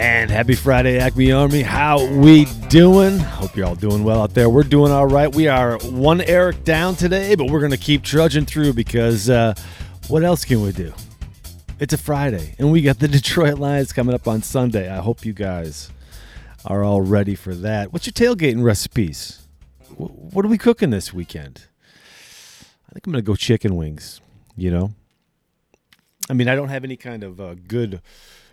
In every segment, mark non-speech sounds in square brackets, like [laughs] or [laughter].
And happy Friday, Acme Army. How we doing? Hope you're all doing well out there. We're doing all right. We are one Eric down today, but we're going to keep trudging through because uh, what else can we do? It's a Friday, and we got the [laughs] Detroit Lions coming up on Sunday. I hope you guys are all ready for that. What's your tailgating recipes? What are we cooking this weekend? I think I'm going to go chicken wings, you know? I mean, I don't have any kind of uh, good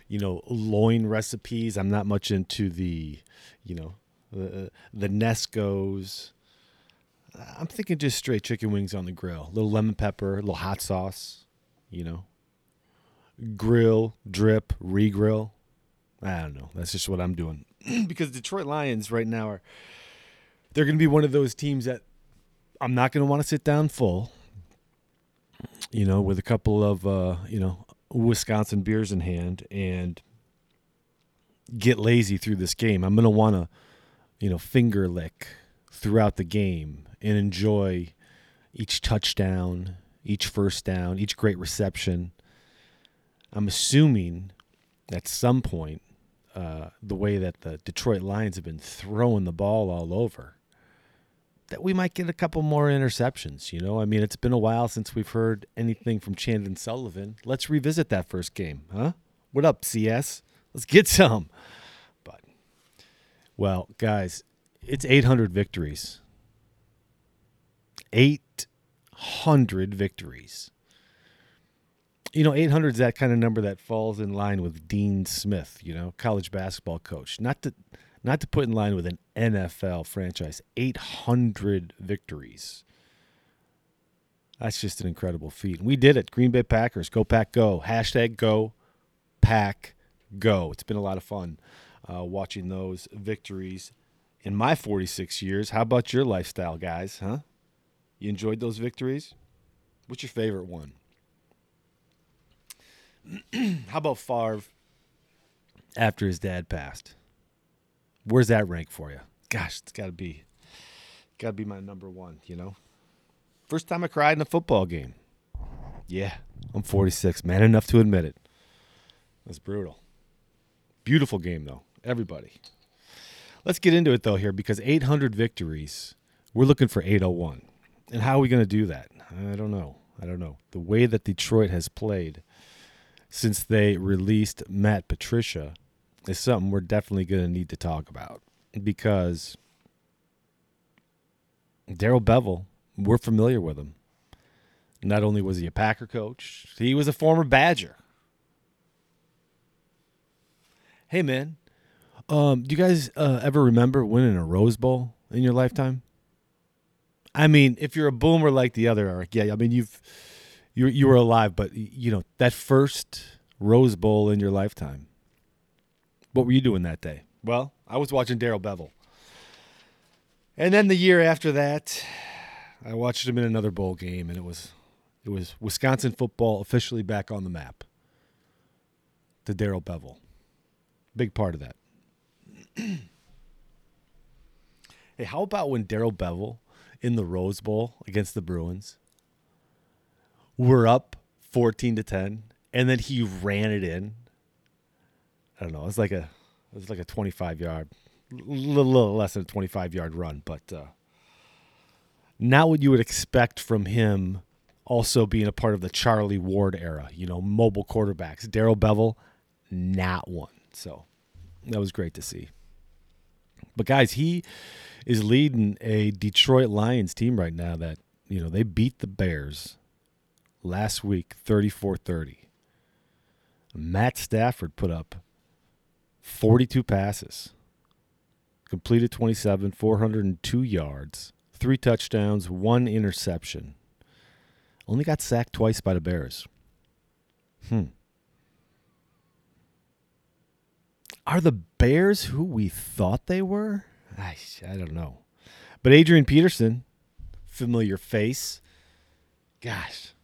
you know loin recipes. I'm not much into the you know the the Nescos. I'm thinking just straight chicken wings on the grill, a little lemon pepper, a little hot sauce, you know. Grill, drip, regrill. I don't know. That's just what I'm doing [clears throat] because Detroit Lions right now are they're going to be one of those teams that I'm not going to want to sit down full. You know, with a couple of uh, you know Wisconsin beers in hand and get lazy through this game. I'm going to want to, you know, finger lick throughout the game and enjoy each touchdown, each first down, each great reception. I'm assuming at some point, uh, the way that the Detroit Lions have been throwing the ball all over, that we might get a couple more interceptions. You know, I mean, it's been a while since we've heard anything from Chandon Sullivan. Let's revisit that first game, huh? What up, CS? Let's get some. But, well, guys, it's 800 victories. 800 victories. You know, 800 is that kind of number that falls in line with Dean Smith, you know, college basketball coach. Not to not to put in line with an NFL franchise. 800 victories. That's just an incredible feat. We did it. Green Bay Packers. Go Pack Go. Hashtag Go Pack Go. It's been a lot of fun uh, watching those victories in my 46 years. How about your lifestyle, guys? Huh? You enjoyed those victories? What's your favorite one? [clears throat] How about Favre after his dad passed? Where's that rank for you? Gosh, it's got to be, got to be my number one. You know, first time I cried in a football game. Yeah, I'm 46, man enough to admit it. That's brutal. Beautiful game though, everybody. Let's get into it though here because 800 victories. We're looking for 801, and how are we going to do that? I don't know. I don't know. The way that Detroit has played since they released Matt Patricia is something we're definitely going to need to talk about because Darrell Bevell, we're familiar with him. Not only was he a Packer coach, he was a former Badger. Hey, man, um, do you guys uh, ever remember winning a Rose Bowl in your lifetime? I mean, if you're a boomer like the other Eric, yeah, I mean you've you you were alive, but you know that first Rose Bowl in your lifetime. What were you doing that day? Well, I was watching Darrell Bevell. And then the year after that, I watched him in another bowl game, and it was it was Wisconsin football officially back on the map. To Darrell Bevell, big part of that. [clears throat] hey, how about when Darrell Bevell in the Rose Bowl against the Bruins were up fourteen to ten, and then he ran it in I don't know. It was like a it was like a 25 yard, little, little less than a 25 yard run, but uh, not what you would expect from him. Also being a part of the Charlie Ward era, you know, mobile quarterbacks. Darrell Bevell, not one. So that was great to see. But guys, he is leading a Detroit Lions team right now that, you know, they beat the Bears last week 34-30. Matt Stafford put up 42 passes, completed 27, 402 yards, three touchdowns, one interception. Only got sacked twice by the Bears. Hmm. Are the Bears who we thought they were? I, I don't know. But Adrian Peterson, familiar face. Gosh,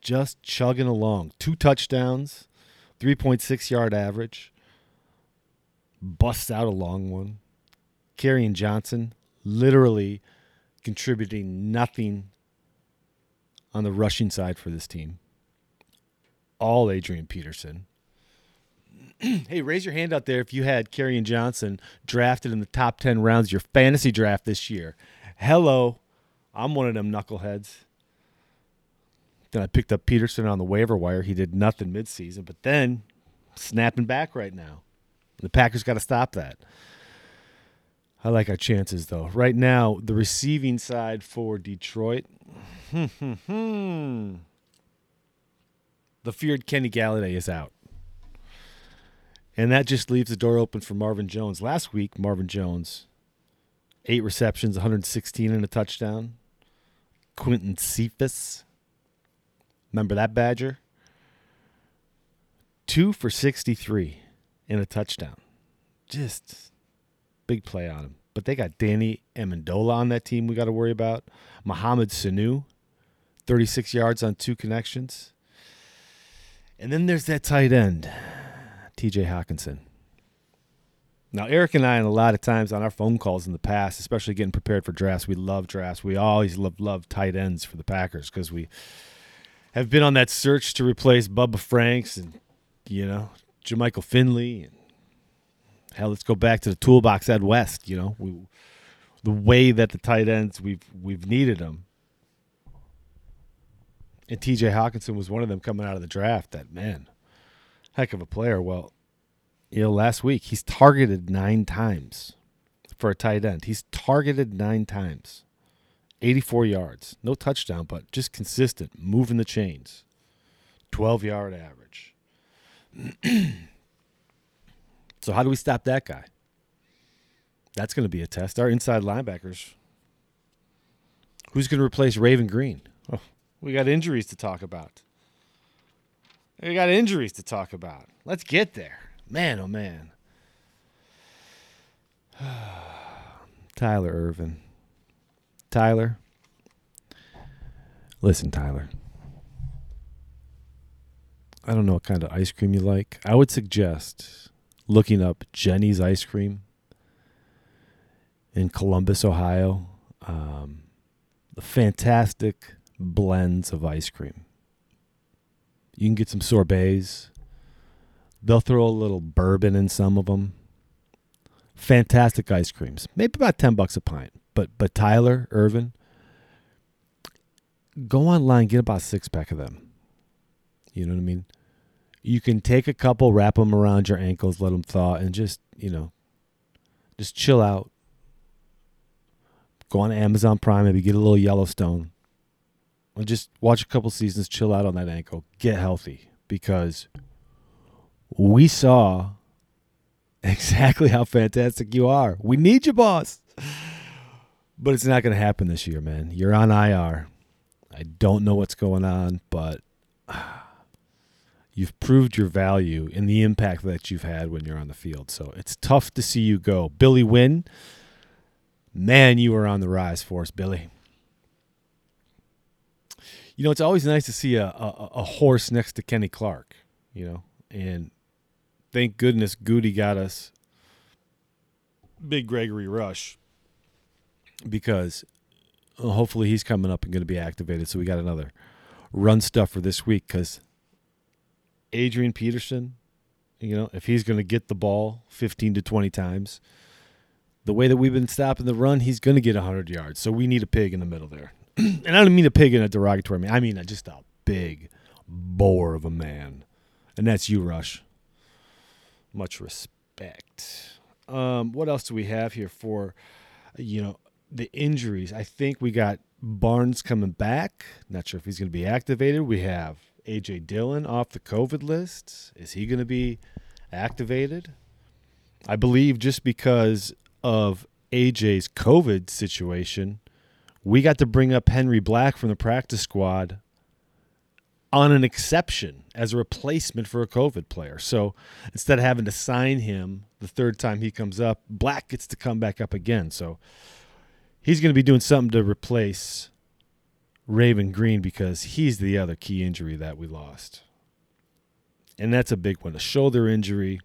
just chugging along. Two touchdowns, 3.6 yard average busts out a long one. Kerryon Johnson literally contributing nothing on the rushing side for this team. All Adrian Peterson. [clears throat] hey, raise your hand out there if you had Kerryon Johnson drafted in the top 10 rounds of your fantasy draft this year. Hello. I'm one of them knuckleheads. Then I picked up Peterson on the waiver wire. He did nothing midseason, but then snapping back right now. The Packers got to stop that. I like our chances though. Right now, the receiving side for Detroit. [laughs] the feared Kenny Golladay is out. And that just leaves the door open for Marvin Jones. Last week, Marvin Jones, eight receptions, 116 and a touchdown. Quinton Cephus, remember that Badger? Two for 63 and a touchdown. Just big play on him. But they got Danny Amendola on that team we got to worry about. Mohamed Sanu, 36 yards on two connections. And then there's that tight end. TJ Hockenson. Now, Eric and I, and a lot of times on our phone calls in the past, especially getting prepared for drafts, we love drafts. We always love love tight ends for the Packers because we have been on that search to replace Bubba Franks and you know Jermichael Finley and hell, let's go back to the toolbox Ed West. You know, we the way that the tight ends we've we've needed them. And T.J. Hockenson was one of them coming out of the draft. That man, heck of a player. Well, you know, last week he's targeted nine times for a tight end. He's targeted nine times, 84 yards, no touchdown, but just consistent, moving the chains, 12 yard average. [clears throat] so how do we stop that guy? That's going to be a test. Our inside linebackers. Who's going to replace Raven Greene? Oh, we got injuries to talk about. We got injuries to talk about. Let's get there. Man, oh man. [sighs] Tyler Ervin. Tyler. Listen, Tyler. I don't know what kind of ice cream you like. I would suggest looking up Jeni's ice cream in Columbus, Ohio. Um, the fantastic blends of ice cream. You can get some sorbets. They'll throw a little bourbon in some of them. Fantastic ice creams. Maybe about 10 bucks a pint. But but Tyler, Ervin, go online, get about a six pack of them. You know what I mean? You can take a couple, wrap them around your ankles, let them thaw, and just, you know, just chill out. Go on Amazon Prime, maybe get a little Yellowstone. And just watch a couple seasons, chill out on that ankle, get healthy because we saw [laughs] exactly how fantastic you are. We need you, boss. But it's not going to happen this year, man. You're on IR. I don't know what's going on, but [sighs] you've proved your value in the impact that you've had when you're on the field. So it's tough to see you go. Billy Winn, man, you are on the rise for us, Billy. You know, it's always nice to see a, a, a horse next to Kenny Clark, you know, and thank goodness Goody got us big Gregory Rush because uh, hopefully he's coming up and going to be activated. So we got another run stuff for this week because Adrian Peterson, you know, if he's going to get the ball 15 to 20 times, the way that we've been stopping the run, he's going to get 100 yards. So we need a pig in the middle there. [clears throat] and I don't mean a pig in a derogatory mean. I mean just a big bore of a man. And that's you, Rush. Much respect. Um, what else do we have here for, you know, the injuries? I think we got Barnes coming back. Not sure if he's going to be activated. We have AJ Dillon off the COVID list. Is he going to be activated? I believe just because of AJ's COVID situation, we got to bring up Henry Black from the practice squad on an exception as a replacement for a COVID player. So instead of having to sign him the third time he comes up, Black gets to come back up again. So he's going to be doing something to replace Raven Greene because he's the other key injury that we lost. And that's a big one. A shoulder injury.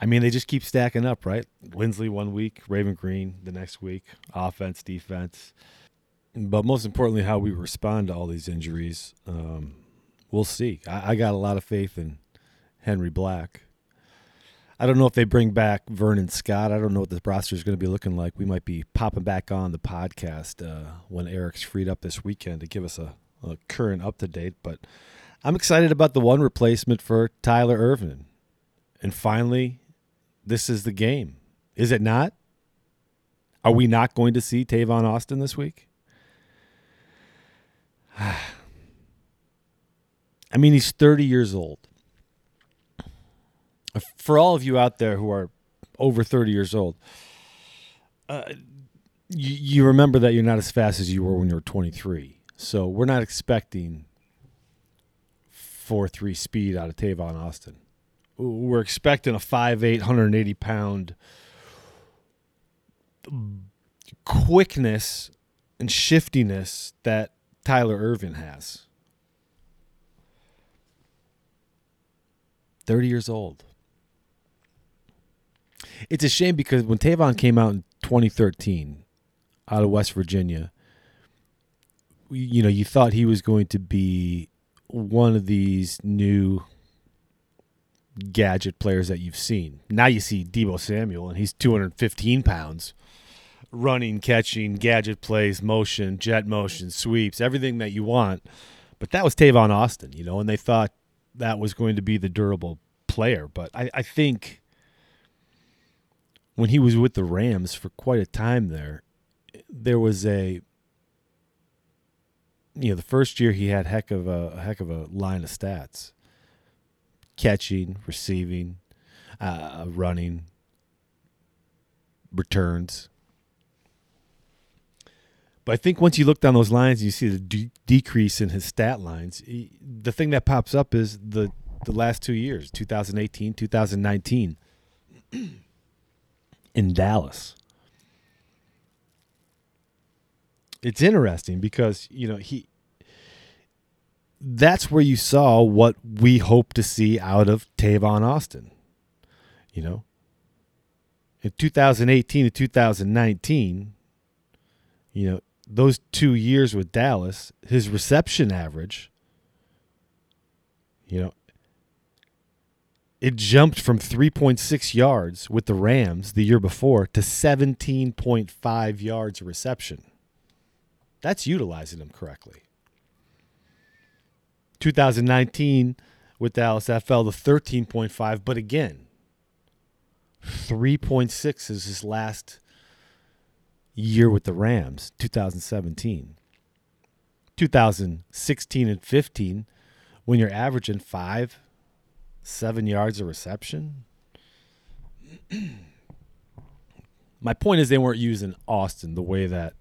I mean, they just keep stacking up, right? Linsley one week, Raven Greene the next week, offense, defense but most importantly, how we respond to all these injuries. Um, we'll see. I, I, got a lot of faith in Henry Black. I don't know if they bring back Vernon Scott. I don't know what the roster is going to be looking like. We might be popping back on the podcast uh, when Eric's freed up this weekend to give us a, a current up to date. But I'm excited about the one replacement for Tyler Ervin. And finally, this is the game. Is it not? Are we not going to see Tavon Austin this week? [sighs] I mean, he's 30 years old. For all of you out there who are over 30 years old, uh, you, you remember that you're not as fast as you were when you were 23. So we're not expecting 4 3 speed out of Tavon Austin. We're expecting a 5'8, 180 pound quickness and shiftiness that Tyler Ervin has. 30 years old. It's a shame because when Tavon came out in 2013 out of West Virginia, you know, you thought he was going to be one of these new gadget players that you've seen. Now you see Deebo Samuel, and he's 215 pounds, running, catching, gadget plays, motion, jet motion, sweeps, everything that you want. But that was Tavon Austin, you know, and they thought that was going to be the durable player. But I, I think when he was with the Rams for quite a time there, there was a you know the first year he had heck of a, a heck of a line of stats. Catching receiving uh, running returns. But I think once you look down those lines, and you see the de- decrease in his stat lines. He, the thing that pops up is the the last two years, 2018, 2019, [clears throat] in Dallas. It's interesting because you know he. That's where you saw what we hope to see out of Tavon Austin. You know, in 2018 to 2019, you know, those two years with Dallas, his reception average, you know, it jumped from 3.6 yards with the Rams the year before to 17.5 yards reception. That's utilizing him correctly. 2019 with Dallas, that fell to 13.5, but again, 3.6 is his last year with the Rams, 2017. 2016 and 15, when you're averaging five, seven yards of reception. [clears throat] My point is, they weren't using Austin the way that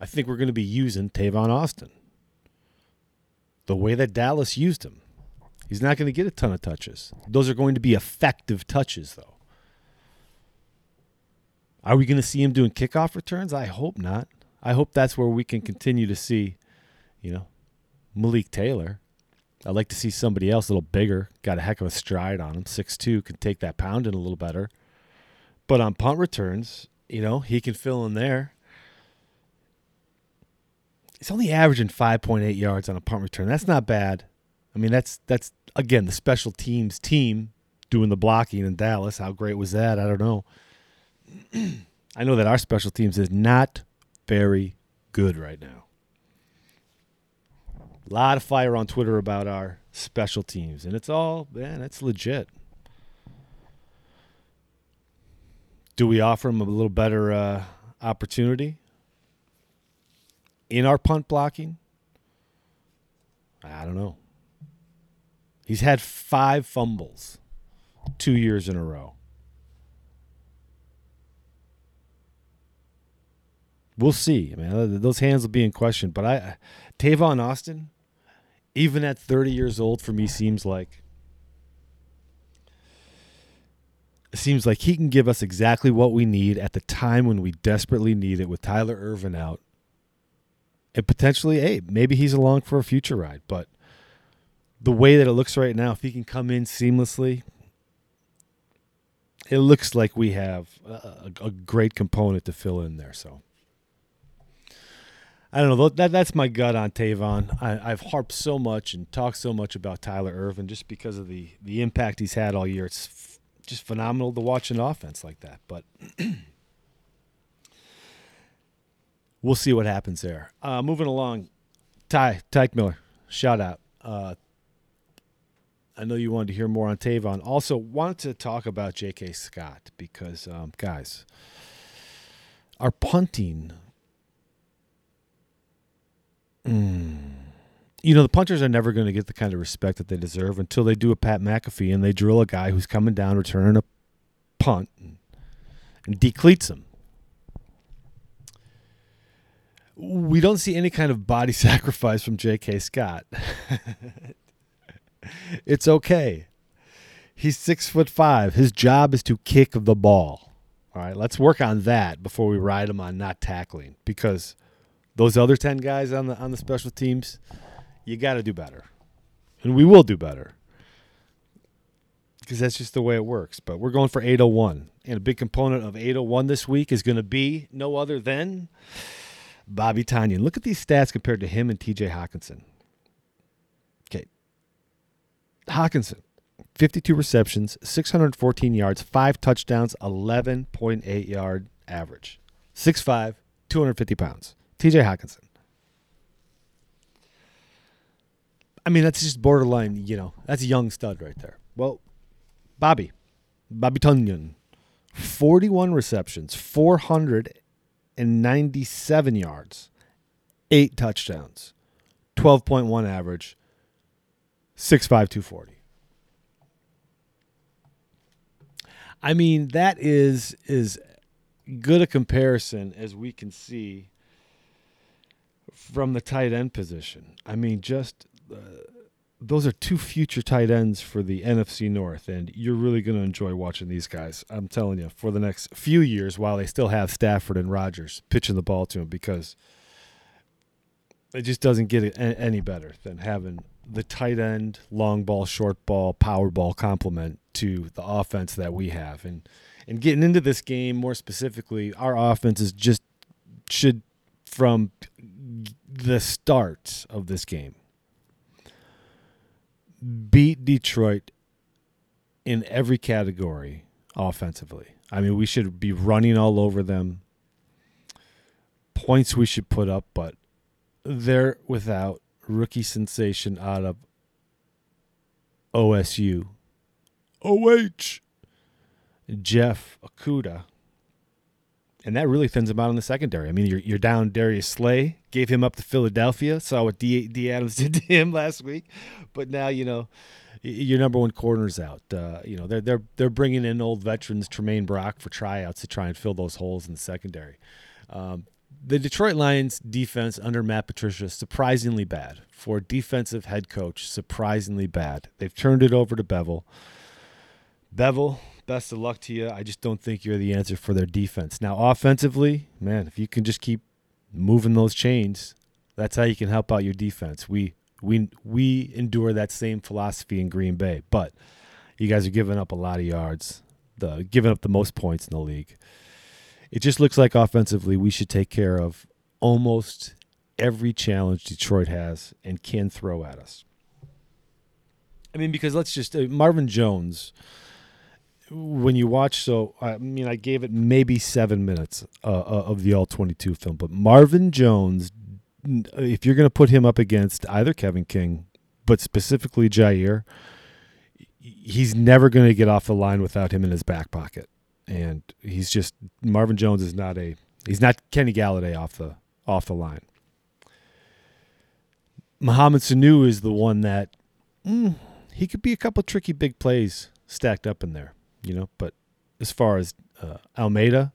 I think we're going to be using Tavon Austin. The way that Dallas used him. He's not going to get a ton of touches. Those are going to be effective touches, though. Are we going to see him doing kickoff returns? I hope not. I hope that's where we can continue to see, you know, Malik Taylor. I'd like to see somebody else a little bigger, got a heck of a stride on him. 6'2, can take that pound in a little better. But on punt returns, you know, he can fill in there. He's only averaging 5.8 yards on a punt return. That's not bad. I mean, that's that's again the special teams team doing the blocking in Dallas. How great was that? I don't know. [clears throat] I know that our special teams is not very good right now. A lot of fire on Twitter about our special teams, and it's all, man, it's legit. Do we offer them a little better uh, opportunity in our punt blocking? I don't know. He's had five fumbles two years in a row. We'll see. I mean, those hands will be in question. But I, Tavon Austin, even at 30 years old, for me seems like seems like he can give us exactly what we need at the time when we desperately need it with Tyler Ervin out. And potentially, hey, maybe he's along for a future ride. But the way that it looks right now, if he can come in seamlessly, it looks like we have a, a great component to fill in there. So I don't know. That that's my gut on Tavon. I, I've harped so much and talked so much about Tyler Ervin just because of the the impact he's had all year. It's f- just phenomenal to watch an offense like that. But [clears throat] we'll see what happens there. Uh, moving along, Ty Tyke Miller, shout out. Uh, I know you wanted to hear more on Tavon. Also, wanted to talk about J.K. Scott because, um, guys, our punting. Mm, you know, the punchers are never going to get the kind of respect that they deserve until they do a Pat McAfee and they drill a guy who's coming down returning a punt and, and decleats him. We don't see any kind of body [laughs] sacrifice from J.K. Scott. [laughs] it's okay. He's six foot five. His job is to kick the ball. All right, let's work on that before we ride him on not tackling because those other ten guys on the on the special teams, you got to do better, and we will do better because that's just the way it works. But we're going for 801, and a big component of 801 this week is going to be no other than Bobby Tonyan. Look at these stats compared to him and T.J. Hockenson. Okay, Hockenson, 52 receptions, 614 yards, five touchdowns, 11.8 yard average. 6'5", 250 pounds. TJ Hockenson. I mean, that's just borderline, you know, that's a young stud right there. Well, Bobby, Bobby Tonyan, 41 receptions, 497 yards, eight touchdowns, 12.1 average, 6'5", 240. I mean, that is is good a comparison as we can see from the tight end position. I mean, just uh, those are two future tight ends for the NFC North, and you're really going to enjoy watching these guys. I'm telling you, for the next few years, while they still have Stafford and Rodgers pitching the ball to them, because it just doesn't get any better than having the tight end, long ball, short ball, power ball complement to the offense that we have, and and getting into this game more specifically, our offense is just should from the start of this game beat Detroit in every category offensively. I mean, we should be running all over them. Points we should put up, but they're without rookie sensation out of OSU. OH. Jeff Okudah and that really thins him out in the secondary. I mean, you're, you're down Darius Slay, gave him up to Philadelphia, saw what D, D Adams [laughs] did to him last week, but now you know your number one corner's out. Uh, you know they're they're they're bringing in old veterans Tremaine Brock for tryouts to try and fill those holes in the secondary. Um, the Detroit Lions defense under Matt Patricia surprisingly bad for defensive head coach. Surprisingly bad. They've turned it over to Bevell. Bevell best of luck to you. I just don't think you're the answer for their defense. Now, offensively, man, if you can just keep moving those chains, that's how you can help out your defense. We we we endure that same philosophy in Green Bay, but you guys are giving up a lot of yards, the giving up the most points in the league. It just looks like offensively we should take care of almost every challenge Detroit has and can throw at us. I mean, because let's just uh, Marvin Jones when you watch, so I mean, I gave it maybe seven minutes uh, uh of the all 22 film, but Marvin Jones, if you're going to put him up against either Kevin King, but specifically Jaire, he's never going to get off the line without him in his back pocket. And he's just Marvin Jones is not a he's not Kenny Golladay off the off the line. Mohamed Sanu is the one that mm, he could be a couple tricky big plays stacked up in there you know. But as far as uh, Almeida,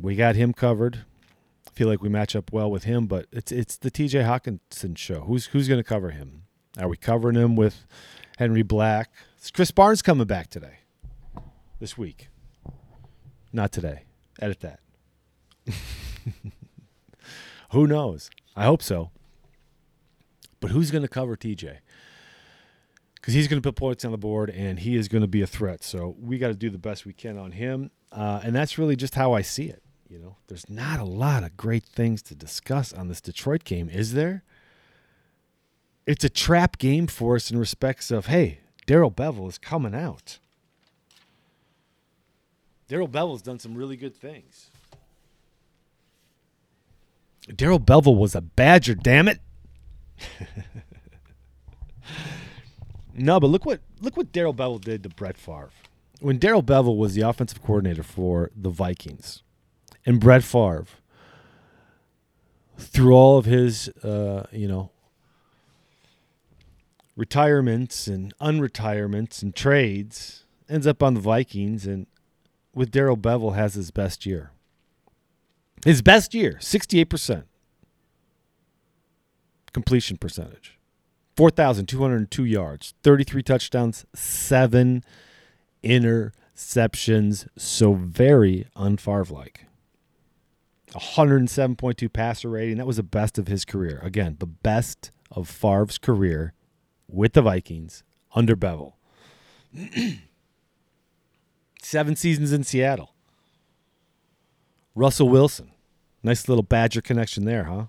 we got him covered. I feel like we match up well with him, but it's it's the T.J. Hockenson show. Who's who's going to cover him? Are we covering him with Henry Black? Is Krys Barnes coming back today? This week? Not today. Edit that. [laughs] Who knows? I hope so. But who's going to cover TJ? Because he's going to put points on the board and he is going to be a threat. So we got to do the best we can on him, uh, and that's really just how I see it. You know, there's not a lot of great things to discuss on this Detroit game, is there? It's a trap game for us in respects of, hey, Darrell Bevell is coming out. Darrell Bevell's done some really good things. Darrell Bevell was a Badger, damn it. [laughs] no, but look what look what Darrell Bevell did to Brett Favre. When Darrell Bevell was the offensive coordinator for the Vikings, and Brett Favre, through all of his, uh, you know, retirements and unretirements and trades, ends up on the Vikings, and with Darrell Bevell has his best year. His best year, 68% completion percentage. 4,202 yards, 33 touchdowns, 7 interceptions. So very unfarv like. 107.2 passer rating. That was the best of his career. Again, the best of Favre's career with the Vikings under Bevell. [clears throat] Seven seasons in Seattle. Russell Wilson. Nice little Badger connection there, huh?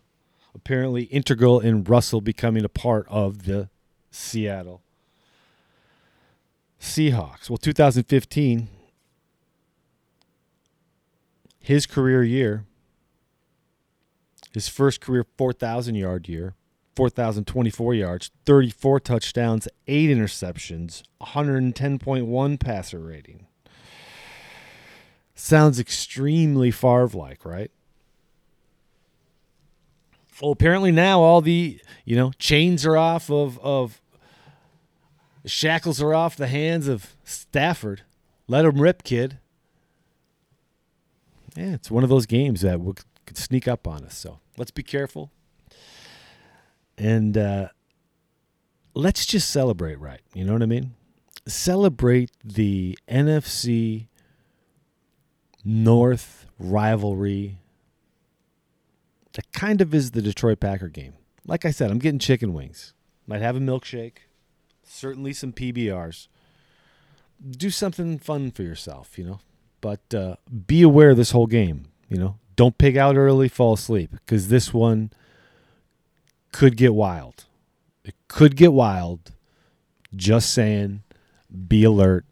Apparently integral in Russell becoming a part of the Seattle Seahawks. Well, 2015, his career year, his first career 4,000 yard year, 4,024 yards, 34 touchdowns, 8 interceptions, 110.1 passer rating. Sounds extremely Favre like, right? Well, apparently now all the, you know, chains are off of, of shackles are off the hands of Stafford. Let him rip, kid. Yeah, it's one of those games that could sneak up on us. So let's be careful. And uh, let's just celebrate right. You know what I mean? Celebrate the NFC North rivalry that kind of is the Detroit Packer game. Like I said, I'm getting chicken wings. Might have a milkshake, certainly some PBRs. Do something fun for yourself, you know. But uh, be aware this whole game, you know. Don't pig out early, fall asleep, because this one could get wild. It could get wild. Just saying, be alert.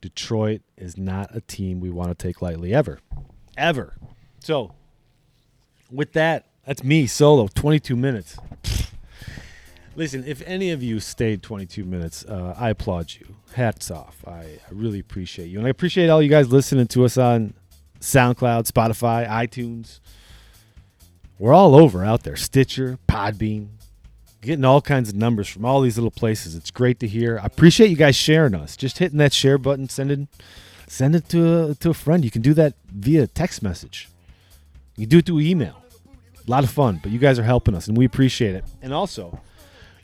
Detroit is not a team we want to take lightly ever. Ever. So with that, that's me solo, 22 minutes. Listen, if any of you stayed 22 minutes, uh, I applaud you. Hats off. I, I really appreciate you. And I appreciate all you guys listening to us on SoundCloud, Spotify, iTunes. We're all over out there. Stitcher, Podbean, getting all kinds of numbers from all these little places. It's great to hear. I appreciate you guys sharing us. Just hitting that share button, sending send it to a, to a friend. You can do that via text message. You do it through email. A lot of fun, but you guys are helping us, and we appreciate it. And also,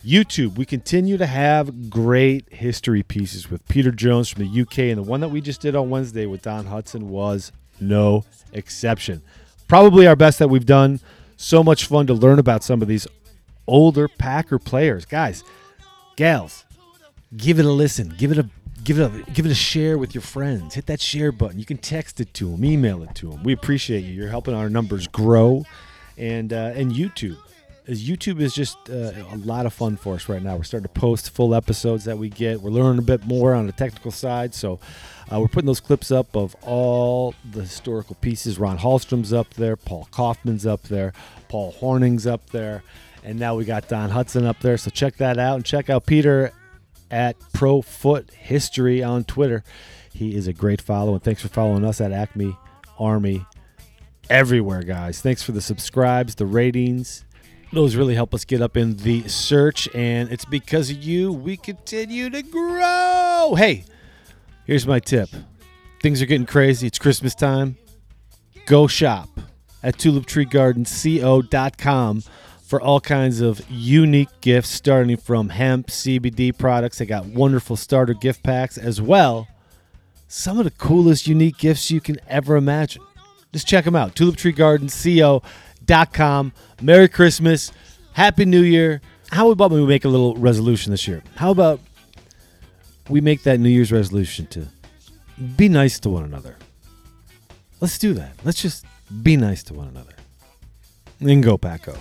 YouTube, we continue to have great history pieces with Peter Jones from the UK, and the one that we just did on Wednesday with Don Hutson was no exception. Probably our best that we've done. So much fun to learn about some of these older Packer players. Guys, gals, give it a listen. Give it a give it a give it a share with your friends. Hit that share button. You can text it to them, email it to them. We appreciate you. You're helping our numbers grow, and uh, and YouTube. As YouTube is just uh, a lot of fun for us right now. We're starting to post full episodes that we get. We're learning a bit more on the technical side, so uh, we're putting those clips up of all the historical pieces. Ron Hallstrom's up there, Paul Coffman's up there, Paul Hornung's up there, and now we got Don Hutson up there. So check that out and check out Peter at Pro Foot History on Twitter. He is a great follow, and thanks for following us at Acme Army everywhere, guys. Thanks for the subscribes, the ratings. Those really help us get up in the search, and it's because of you we continue to grow. Hey, here's my tip things are getting crazy. It's Christmas time. Go shop at tuliptreegardenco.com for all kinds of unique gifts, starting from hemp, CBD products. They got wonderful starter gift packs as well. Some of the coolest unique gifts you can ever imagine. Just check them out. TulipTreeGardenCO.com. Merry Christmas. Happy New Year. How about we make a little resolution this year? How about we make that New Year's resolution to be nice to one another? Let's do that. Let's just be nice to one another. And go Paco.